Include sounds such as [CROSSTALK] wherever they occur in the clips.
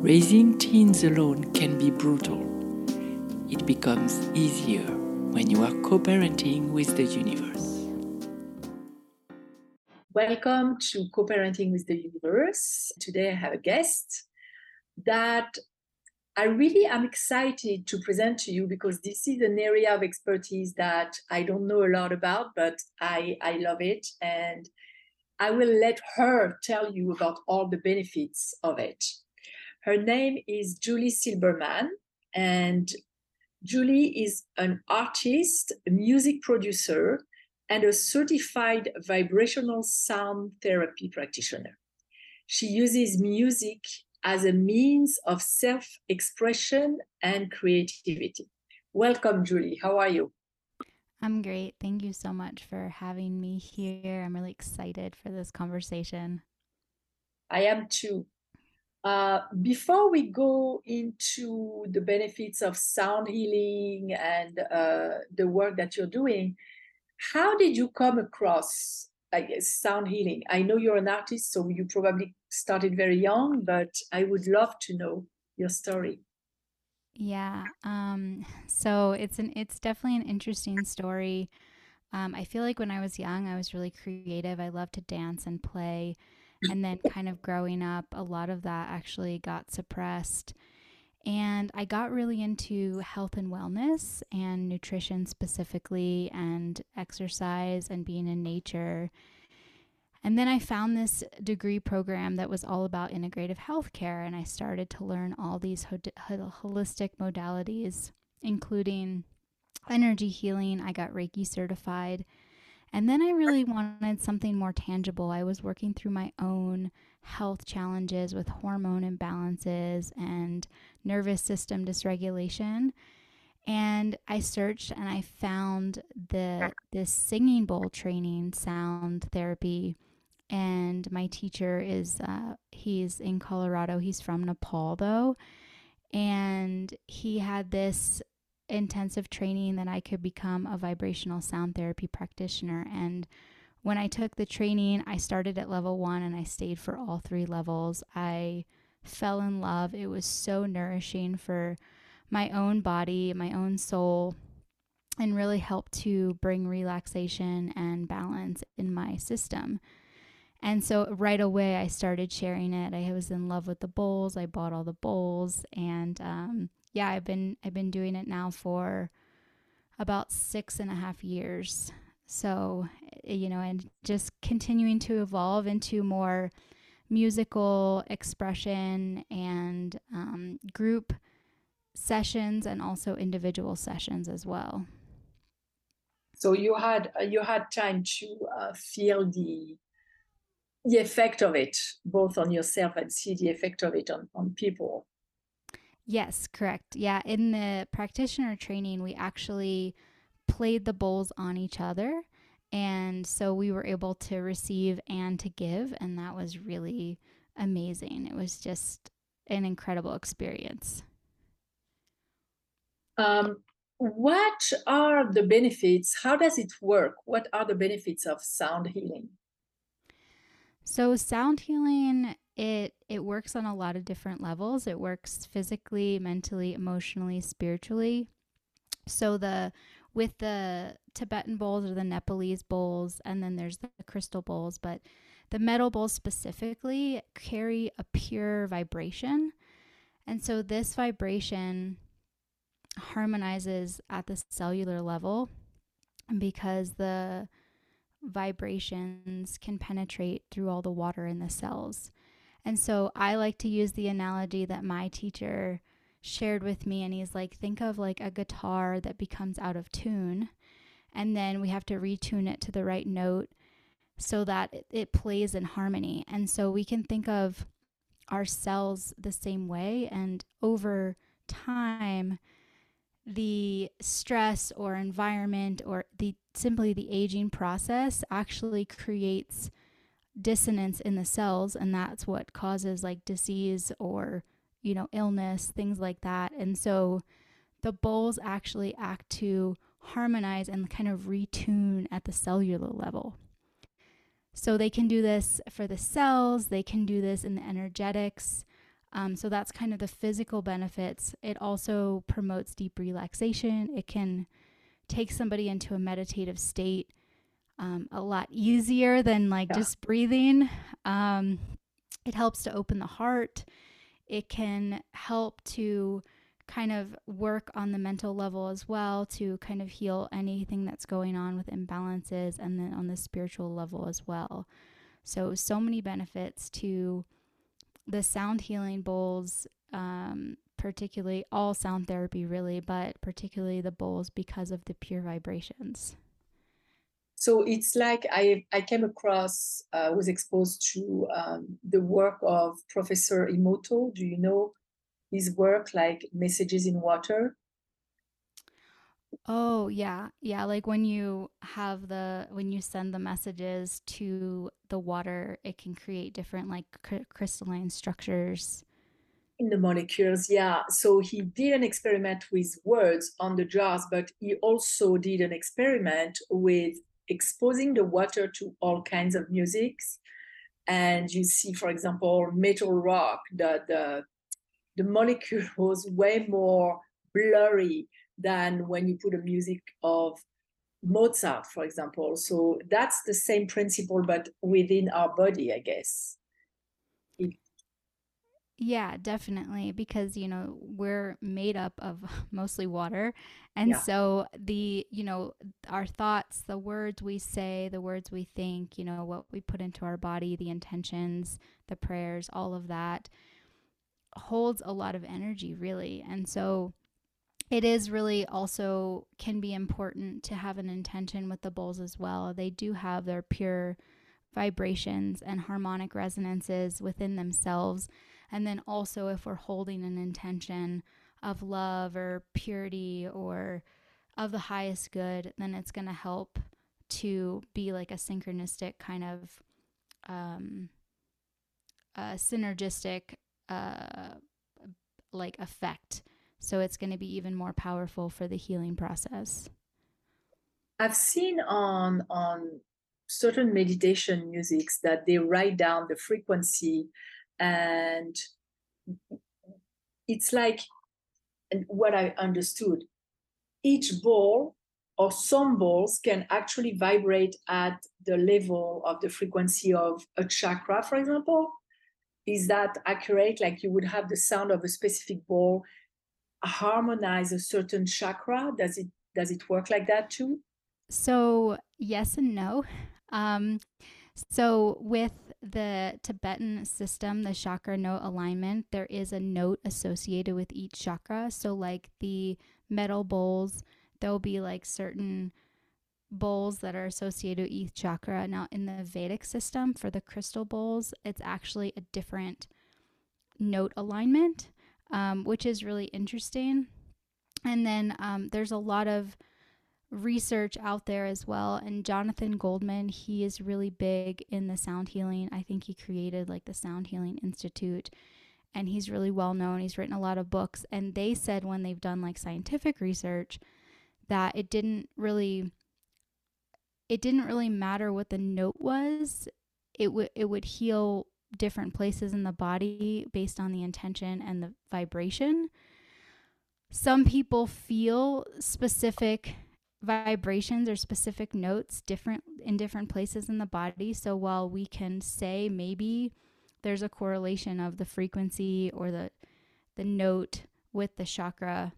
Raising teens alone can be brutal. It becomes easier when you are co parenting with the universe. Welcome to Co parenting with the universe. Today I have a guest that I really am excited to present to you because this is an area of expertise that I don't know a lot about, but I, I love it. And I will let her tell you about all the benefits of it. Her name is Julie Silberman, and Julie is an artist, a music producer, and a certified vibrational sound therapy practitioner. She uses music as a means of self expression and creativity. Welcome, Julie. How are you? I'm great. Thank you so much for having me here. I'm really excited for this conversation. I am too. Uh, before we go into the benefits of sound healing and uh, the work that you're doing, how did you come across I guess, sound healing? I know you're an artist, so you probably started very young, but I would love to know your story. Yeah. Um, so it's an it's definitely an interesting story. Um, I feel like when I was young, I was really creative. I loved to dance and play and then kind of growing up, a lot of that actually got suppressed. And I got really into health and wellness and nutrition specifically, and exercise and being in nature. And then I found this degree program that was all about integrative healthcare, and I started to learn all these ho- holistic modalities, including energy healing. I got Reiki certified and then I really wanted something more tangible. I was working through my own health challenges with hormone imbalances and nervous system dysregulation. And I searched and I found the this singing bowl training sound therapy. And my teacher is uh, he's in Colorado. He's from Nepal though, and he had this intensive training that I could become a vibrational sound therapy practitioner. And when I took the training, I started at level one and I stayed for all three levels. I fell in love. It was so nourishing for my own body, my own soul, and really helped to bring relaxation and balance in my system. And so right away, I started sharing it. I was in love with the bowls. I bought all the bowls, and um, yeah, I've been I've been doing it now for about six and a half years. So, eh, you know, and just continuing to evolve into more musical expression and um, group sessions and also individual sessions as well. So you had uh, you had time to uh, feel the the effect of it, both on yourself and see the effect of it on, on people. Yes, correct. Yeah, in the practitioner training, we actually played the bowls on each other. And so we were able to receive and to give. And that was really amazing. It was just an incredible experience. Um, what are the benefits? How does it work? What are the benefits of sound healing? So, sound healing it it works on a lot of different levels. It works physically, mentally, emotionally, spiritually. So the with the Tibetan bowls or the Nepalese bowls, and then there's the crystal bowls, but the metal bowls specifically carry a pure vibration. And so this vibration harmonizes at the cellular level because the vibrations can penetrate through all the water in the cells. And so I like to use the analogy that my teacher shared with me and he's like think of like a guitar that becomes out of tune and then we have to retune it to the right note so that it, plays in harmony. And so we can think of our cells the same way and over time the stress or environment or the simply the aging process actually creates dissonance in the cells and that's what causes like disease or you know illness things like that. And so the bowls actually act to harmonize and kind of retune at the cellular level. So they can do this for the cells they can do this in the energetics um, so that's kind of the physical benefits. It also promotes deep relaxation. It can take somebody into a meditative state um, a lot easier than like yeah. just breathing. Um, it helps to open the heart. It can help to kind of work on the mental level as well to kind of heal anything that's going on with imbalances and then on the spiritual level as well. So, so many benefits to the sound healing bowls, um, particularly all sound therapy, really, but particularly the bowls because of the pure vibrations. So it's like I, I came across, uh, was exposed to um, the work of Professor Emoto. Do you know his work, like Messages in Water? Oh, yeah. Yeah. Like when you have the, when you send the messages to the water, it can create different like cr- crystalline structures. In the molecules, yeah. So he did an experiment with words on the jars, but he also did an experiment with exposing the water to all kinds of musics. And you see, for example, metal rock, the, the, the molecule [LAUGHS] was way more blurry than when you put a music of Mozart, for example. So that's the same principle, but within our body, I guess. Yeah, definitely. Because, you know, we're made up of [LAUGHS] mostly water. And yeah. so the, you know, our thoughts, the words we say, the words we think, you know, what we put into our body, the intentions, the prayers, all of that holds a lot of energy, really. And so it is really also can be important to have an intention with the bowls as well. They do have their pure vibrations and harmonic resonances within themselves and then also, if we're holding an intention of love or purity or of the highest good, then it's going to help to be like a synchronistic kind of um, synergistic uh, like effect. So it's going to be even more powerful for the healing process. I've seen on on certain meditation musics that they write down the frequency and it's like and what i understood each ball or some balls can actually vibrate at the level of the frequency of a chakra for example. Is that accurate? Like you would have the sound of a specific ball harmonize a certain chakra. Does it does it work like that too? So yes and no. Um, so with the Tibetan system, the chakra note alignment, there is a note associated with each chakra. So, like the metal bowls, there'll be like certain bowls that are associated with each chakra. Now, in the Vedic system, for the crystal bowls, it's actually a different note alignment, um, which is really interesting. And then um, there's a lot of research out there as well. And Jonathan Goldman, he is really big in the sound healing. I think he created like the Sound Healing Institute and he's really well known. He's written a lot of books. And they said when they've done like scientific research that it didn't really it didn't really matter what the note was. It would it would heal different places in the body based on the intention and the vibration. Some people feel specific vibrations or specific notes different in different places in the body. So while we can say maybe there's a correlation of the frequency or the the note with the chakra,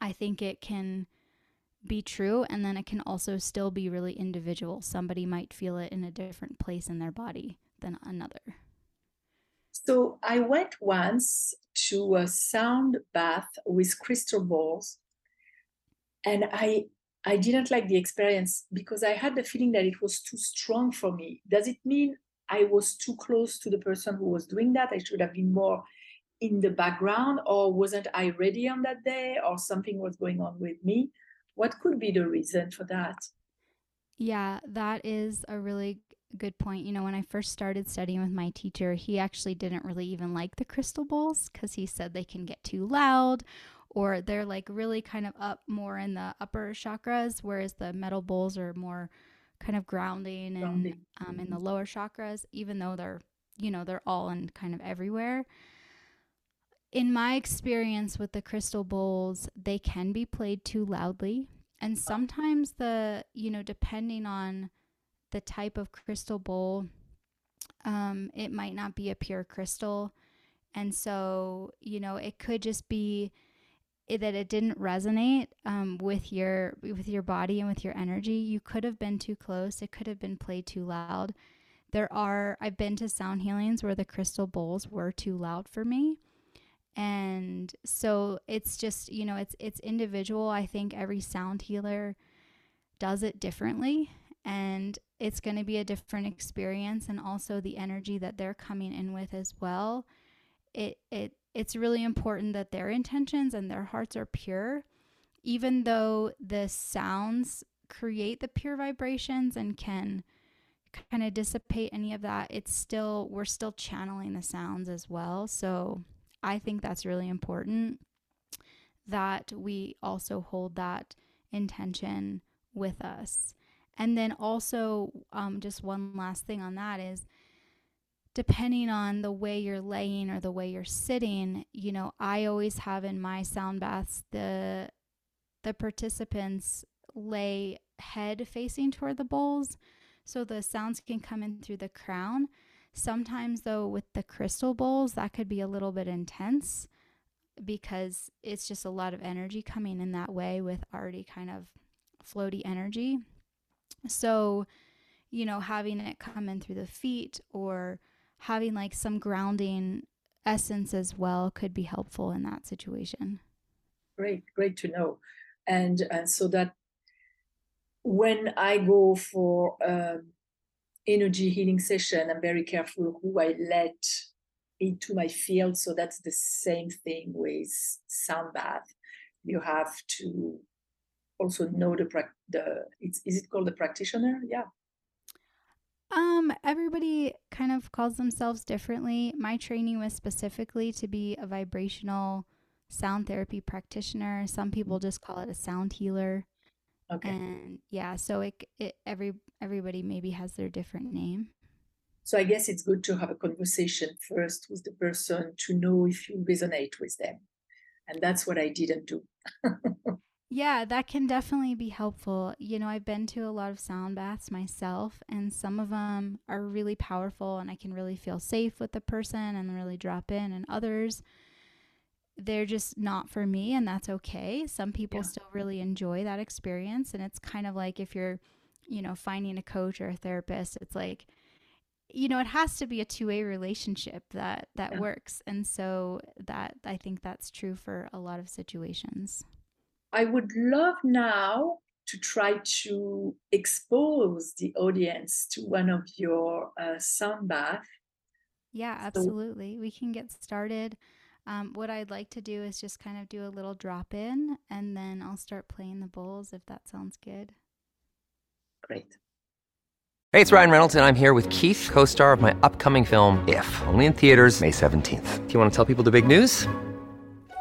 I think it can be true and then it can also still be really individual. Somebody might feel it in a different place in their body than another. So I went once to a sound bath with crystal balls and I I didn't like the experience because I had the feeling that it was too strong for me. Does it mean I was too close to the person who was doing that? I should have been more in the background, or wasn't I ready on that day, or something was going on with me? What could be the reason for that? Yeah, that is a really good point. You know, when I first started studying with my teacher, he actually didn't really even like the crystal bowls because he said they can get too loud or they're like really kind of up more in the upper chakras, whereas the metal bowls are more kind of grounding and. Um, in the mm-hmm. lower chakras, even though they're, you know, they're all in kind of everywhere. In my experience with the crystal bowls, they can be played too loudly. And sometimes the, you know, depending on the type of crystal bowl, um, it might not be a pure crystal. And so, you know, it could just be that it didn't resonate um, with your with your body and with your energy. You could have been too close. It could have been played too loud. There are I've been to sound healings where the crystal bowls were too loud for me. And so it's just, you know, it's it's individual. I think every sound healer does it differently and it's going to be a different experience and also the energy that they're coming in with as well. It it it's really important that their intentions and their hearts are pure, even though the sounds create the pure vibrations and can kind of dissipate any of that. It's still, we're still channeling the sounds as well. So I think that's really important that we also hold that intention with us. And then also, um, just one last thing on that is depending on the way you're laying or the way you're sitting, you know, I always have in my sound baths the the participants lay head facing toward the bowls so the sounds can come in through the crown. Sometimes though with the crystal bowls that could be a little bit intense because it's just a lot of energy coming in that way with already kind of floaty energy. So, you know, having it come in through the feet or having like some grounding essence as well could be helpful in that situation. Great, great to know. And and so that when I go for um, energy healing session, I'm very careful who I let into my field. So that's the same thing with sound bath. You have to also know the the it's is it called the practitioner? Yeah, um, everybody kind of calls themselves differently. My training was specifically to be a vibrational sound therapy practitioner. Some people mm. just call it a sound healer. Okay. And yeah, so it, it every everybody maybe has their different name. So I guess it's good to have a conversation first with the person to know if you resonate with them. And that's what I didn't do. [LAUGHS] Yeah, that can definitely be helpful. You know, I've been to a lot of sound baths myself, and some of them are really powerful, and I can really feel safe with the person and really drop in. And others, they're just not for me, and that's okay. Some people yeah. still really enjoy that experience. And it's kind of like if you're, you know, finding a coach or a therapist, it's like, you know, it has to be a two way relationship that that yeah. works. And so that I think that's true for a lot of situations. I would love now to try to expose the audience to one of your uh, sound bath. Yeah, absolutely. So, we can get started. Um, what I'd like to do is just kind of do a little drop in and then I'll start playing the bowls if that sounds good. Great. Hey, it's Ryan Reynolds, and I'm here with Keith, co star of my upcoming film, If, only in theaters, May 17th. Do you want to tell people the big news?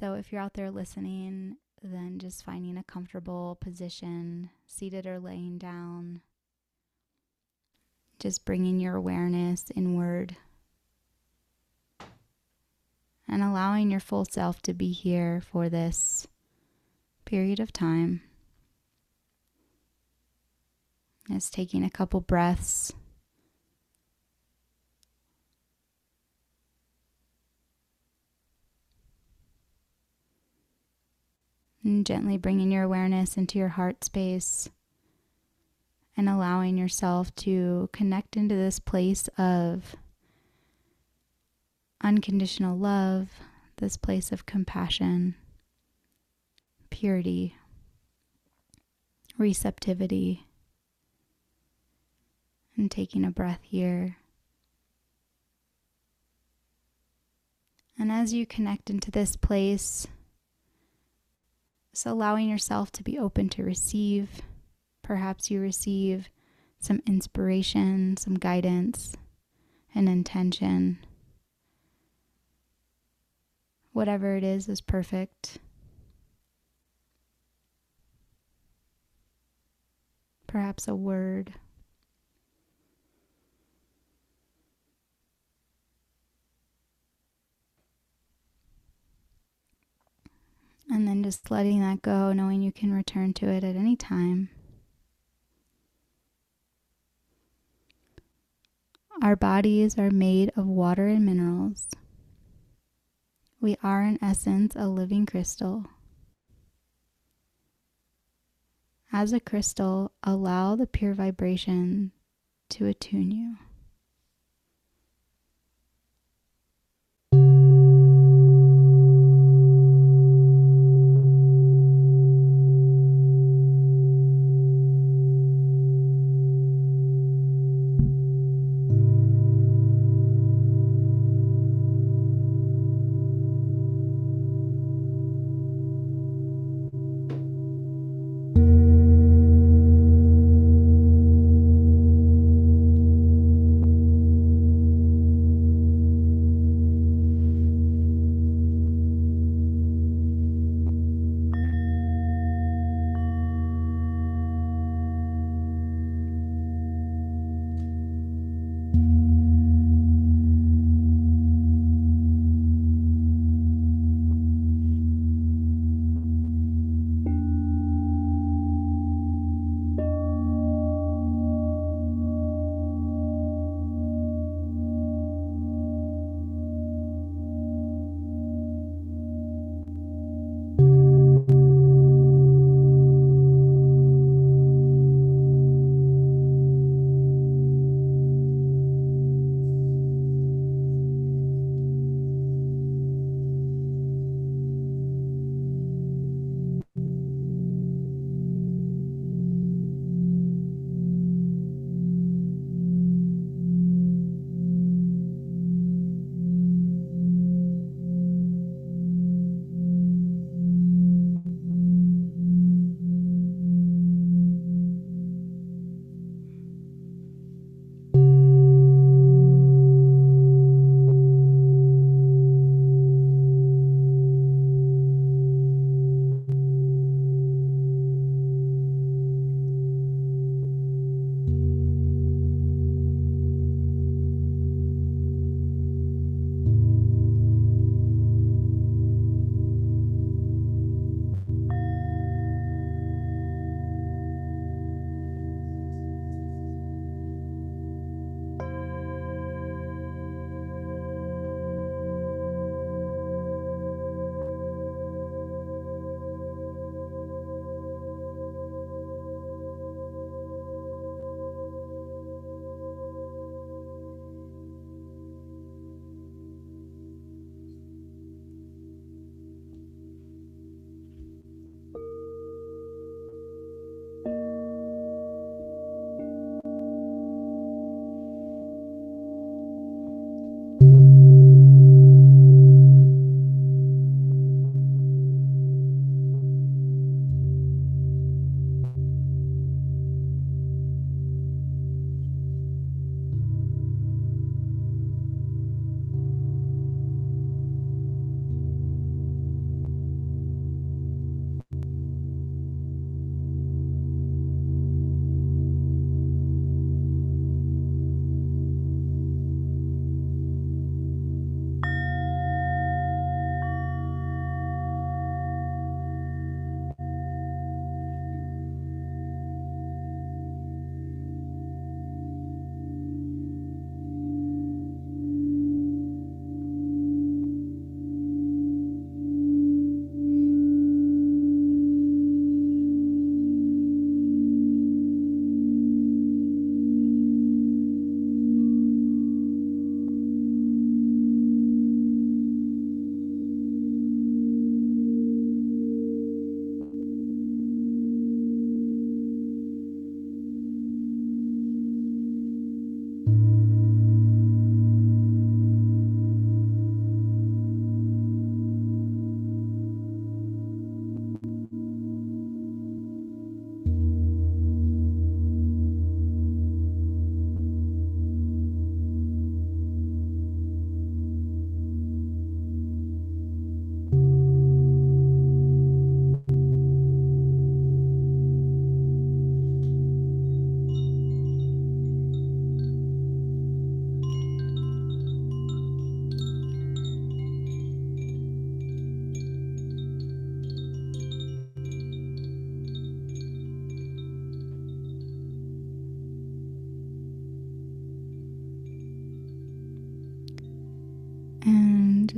So if you're out there listening, then just finding a comfortable position, seated or laying down. Just bringing your awareness inward and allowing your full self to be here for this period of time. Just taking a couple breaths. And gently bringing your awareness into your heart space and allowing yourself to connect into this place of unconditional love, this place of compassion, purity, receptivity, and taking a breath here. And as you connect into this place, so allowing yourself to be open to receive. Perhaps you receive some inspiration, some guidance, an intention. Whatever it is, is perfect. Perhaps a word. And then just letting that go, knowing you can return to it at any time. Our bodies are made of water and minerals. We are, in essence, a living crystal. As a crystal, allow the pure vibration to attune you.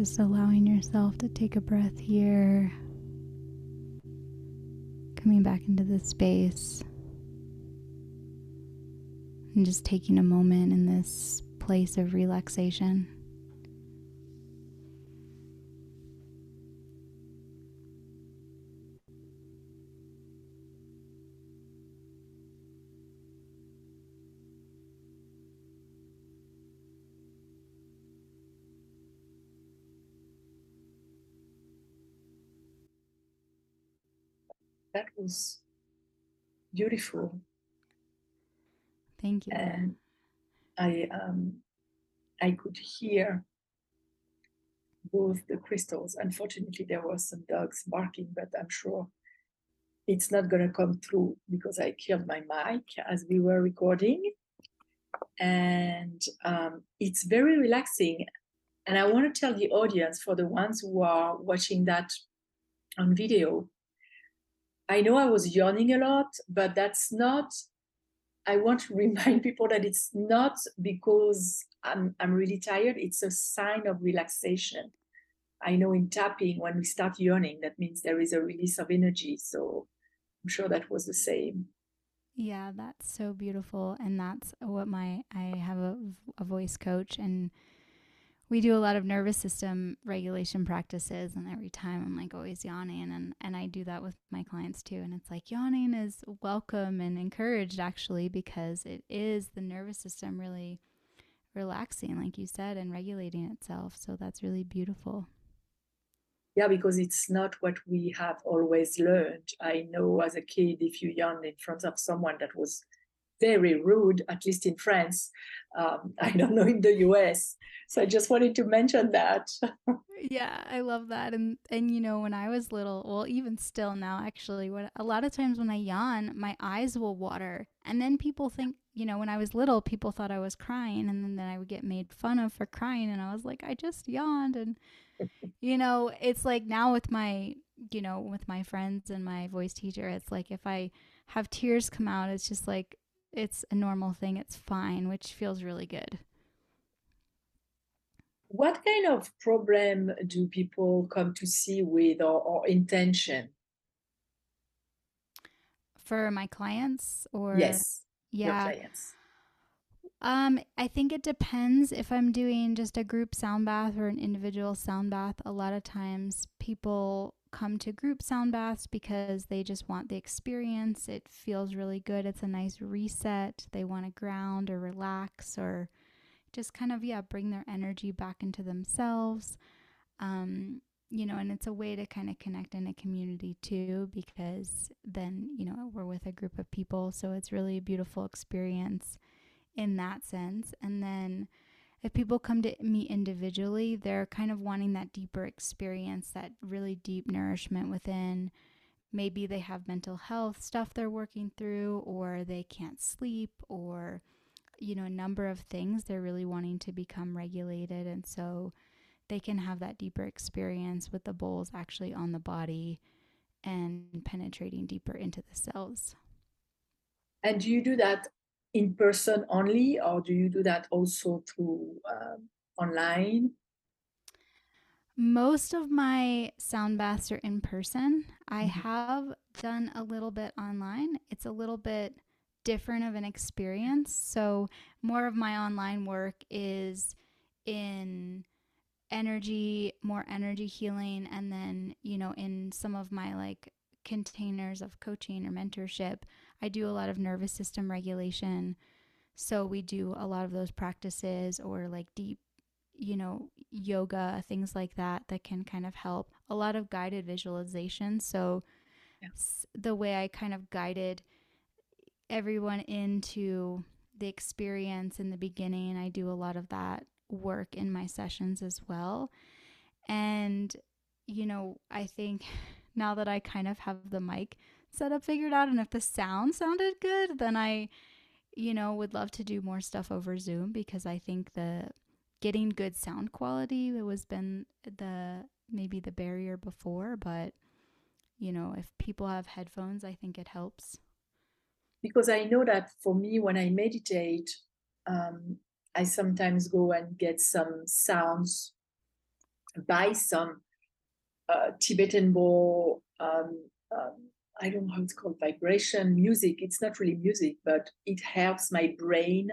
Just allowing yourself to take a breath here, coming back into the space, and just taking a moment in this place of relaxation. Was beautiful. Thank you. And I um, I could hear both the crystals. Unfortunately, there were some dogs barking, but I'm sure it's not going to come through because I killed my mic as we were recording. And um, it's very relaxing. And I want to tell the audience, for the ones who are watching that on video, I know I was yawning a lot, but that's not. I want to [LAUGHS] remind people that it's not because I'm I'm really tired. It's a sign of relaxation. I know in tapping, when we start yawning, that means there is a release of energy. So I'm sure that was the same. Yeah, that's so beautiful, and that's what my I have a, a voice coach and we do a lot of nervous system regulation practices and every time i'm like always yawning and and i do that with my clients too and it's like yawning is welcome and encouraged actually because it is the nervous system really relaxing like you said and regulating itself so that's really beautiful. Yeah because it's not what we have always learned. I know as a kid if you yawn in front of someone that was very rude, at least in France. Um, [LAUGHS] I don't know in the US. So I just wanted to mention that. [LAUGHS] yeah, I love that. And and you know, when I was little, well, even still now, actually, a lot of times when I yawn, my eyes will water, and then people think, you know, when I was little, people thought I was crying, and then, then I would get made fun of for crying, and I was like, I just yawned, and you know, it's like now with my, you know, with my friends and my voice teacher, it's like if I have tears come out, it's just like it's a normal thing, it's fine, which feels really good. What kind of problem do people come to see with or, or intention? For my clients or yes, yeah. Um, I think it depends if I'm doing just a group sound bath or an individual sound bath. A lot of times people come to group sound baths because they just want the experience. It feels really good. It's a nice reset. They want to ground or relax or just kind of, yeah, bring their energy back into themselves. Um, you know, and it's a way to kind of connect in a community too, because then, you know, we're with a group of people. So it's really a beautiful experience in that sense. And then, if people come to me individually, they're kind of wanting that deeper experience, that really deep nourishment within. Maybe they have mental health stuff they're working through, or they can't sleep, or, you know, a number of things. They're really wanting to become regulated. And so they can have that deeper experience with the bowls actually on the body and penetrating deeper into the cells. And do you do that in person only, or do you do that also through um, online? Most of my sound baths are in person. I Mm-hmm. have done a little bit online. It's a little bit different of an experience. So, more of my online work is in energy, more energy healing, and then, you know, in some of my like containers of coaching or mentorship, I do a lot of nervous system regulation. So we do a lot of those practices or like deep, you know, yoga, things like that that can kind of help. A lot of guided visualization. So Yeah. the way I kind of guided everyone into the experience in the beginning, I do a lot of that work in my sessions as well. And, you know, I think [LAUGHS] now that I kind of have the mic setup figured out and if the sound sounded good, then I, you know, would love to do more stuff over Zoom because I think the getting good sound quality it was been the maybe the barrier before, but you know, if people have headphones, I think it helps. Because I know that for me, when I meditate, um, I sometimes go and get some sounds buy some uh, Tibetan bowl. Um, um, I don't know how it's called, vibration music. It's not really music, but it helps my brain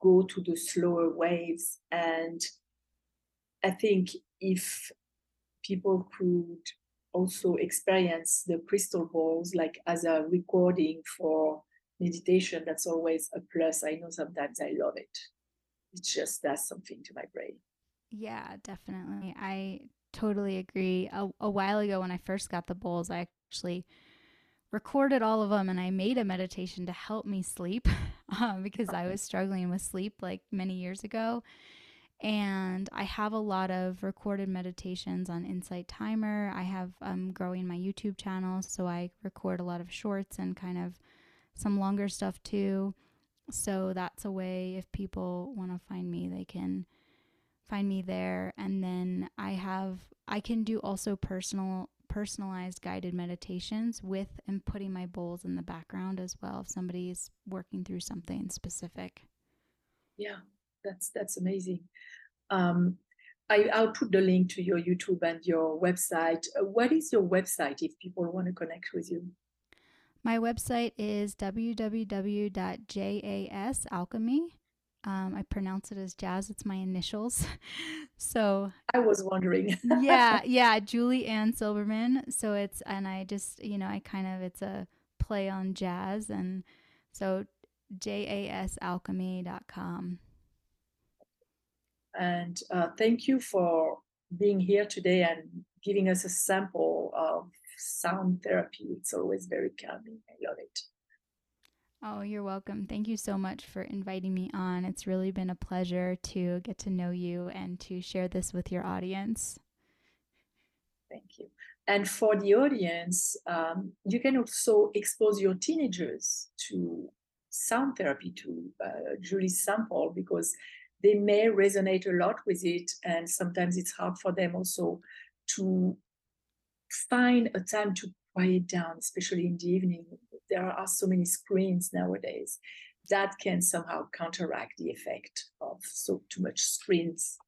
go to the slower waves. And I think if people could also experience the crystal balls like as a recording for meditation, that's always a plus. I know sometimes I love it. It just does something to my brain. Yeah, definitely. I totally agree. A, a while ago, when I first got the bowls, I actually recorded all of them and I made a meditation to help me sleep [LAUGHS] um, because I was struggling with sleep like many years ago. And I have a lot of recorded meditations on Insight Timer. I have um, growing my YouTube channel, so I record a lot of shorts and kind of some longer stuff too. So that's a way if people want to find me, they can find me there. And then I have I can do also personal personalized guided meditations with and putting my bowls in the background as well if somebody's working through something specific. Yeah, that's that's amazing. Um, I, I'll put the link to your YouTube and your website. Uh, what is your website if people want to connect with you? My website is www.jasalchemy. Um, I pronounce it as jazz. It's my initials. [LAUGHS] so I was wondering. yeah, [LAUGHS] yeah, Julie Ann Silberman. So it's and I just you know I kind of it's a play on jazz and so jasalchemy.com. And uh, thank you for being here today and giving us a sample of sound therapy. It's always very calming. I love it. Oh, you're welcome. Thank you so much for inviting me on. It's really been a pleasure to get to know you and to share this with your audience. Thank you. And for the audience, um, you can also expose your teenagers to sound therapy, to uh, Julie's sample, because they may resonate a lot with it. And sometimes it's hard for them also to find a time to quiet down, especially in the evening. There are so many screens nowadays that can somehow counteract the effect of so too much screens.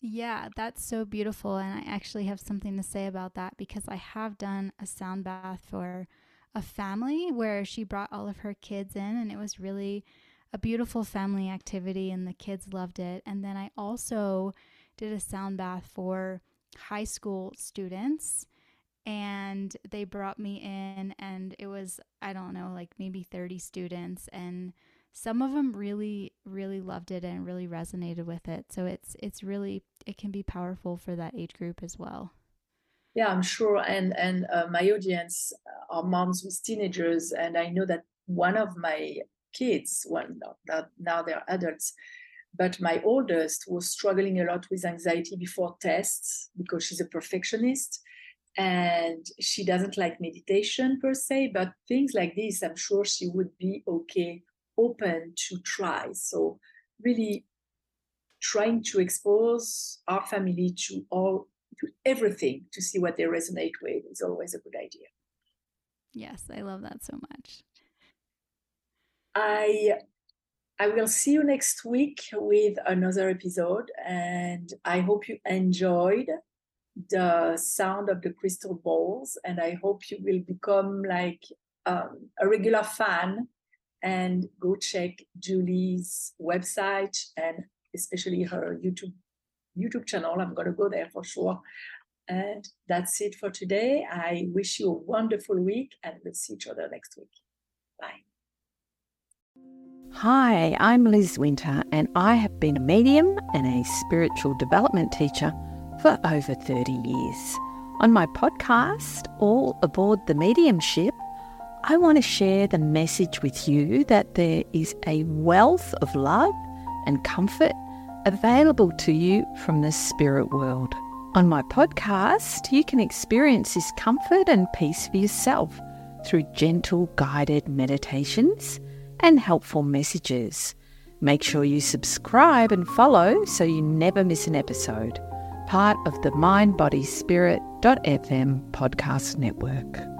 Yeah, that's so beautiful. And I actually have something to say about that because I have done a sound bath for a family where she brought all of her kids in, and it was really a beautiful family activity, and the kids loved it. And then I also did a sound bath for high school students and they brought me in and it was i don't know like maybe 30 students and some of them really really loved it and really resonated with it. So it's it's really it can be powerful for that age group as well. Yeah i'm sure. And and uh, my audience are moms with teenagers and i know that one of my kids well now they're adults but my oldest was struggling a lot with anxiety before tests because she's a perfectionist and she doesn't like meditation per se but things like this i'm sure she would be okay open to try. So really trying to expose our family to all to everything to see what they resonate with is always a good idea. Yes i love that so much. I i will see you next week with another episode and i hope you enjoyed the sound of the crystal balls and i hope you will become like um, a regular fan and go check julie's website and especially her youtube youtube channel. I'm going to go there for sure. And that's it for today. I wish you a wonderful week and we'll see each other next week. Bye. Hi, I'm Liz Winter, and I have been a medium and a spiritual development teacher for over 30 years. On my podcast, All Aboard the Mediumship, I want to share the message with you that there is a wealth of love and comfort available to you from the spirit world. On my podcast, you can experience this comfort and peace for yourself through gentle guided meditations and helpful messages. Make sure you subscribe and follow so you never miss an episode part of the Mind Body Spirit.fm podcast network.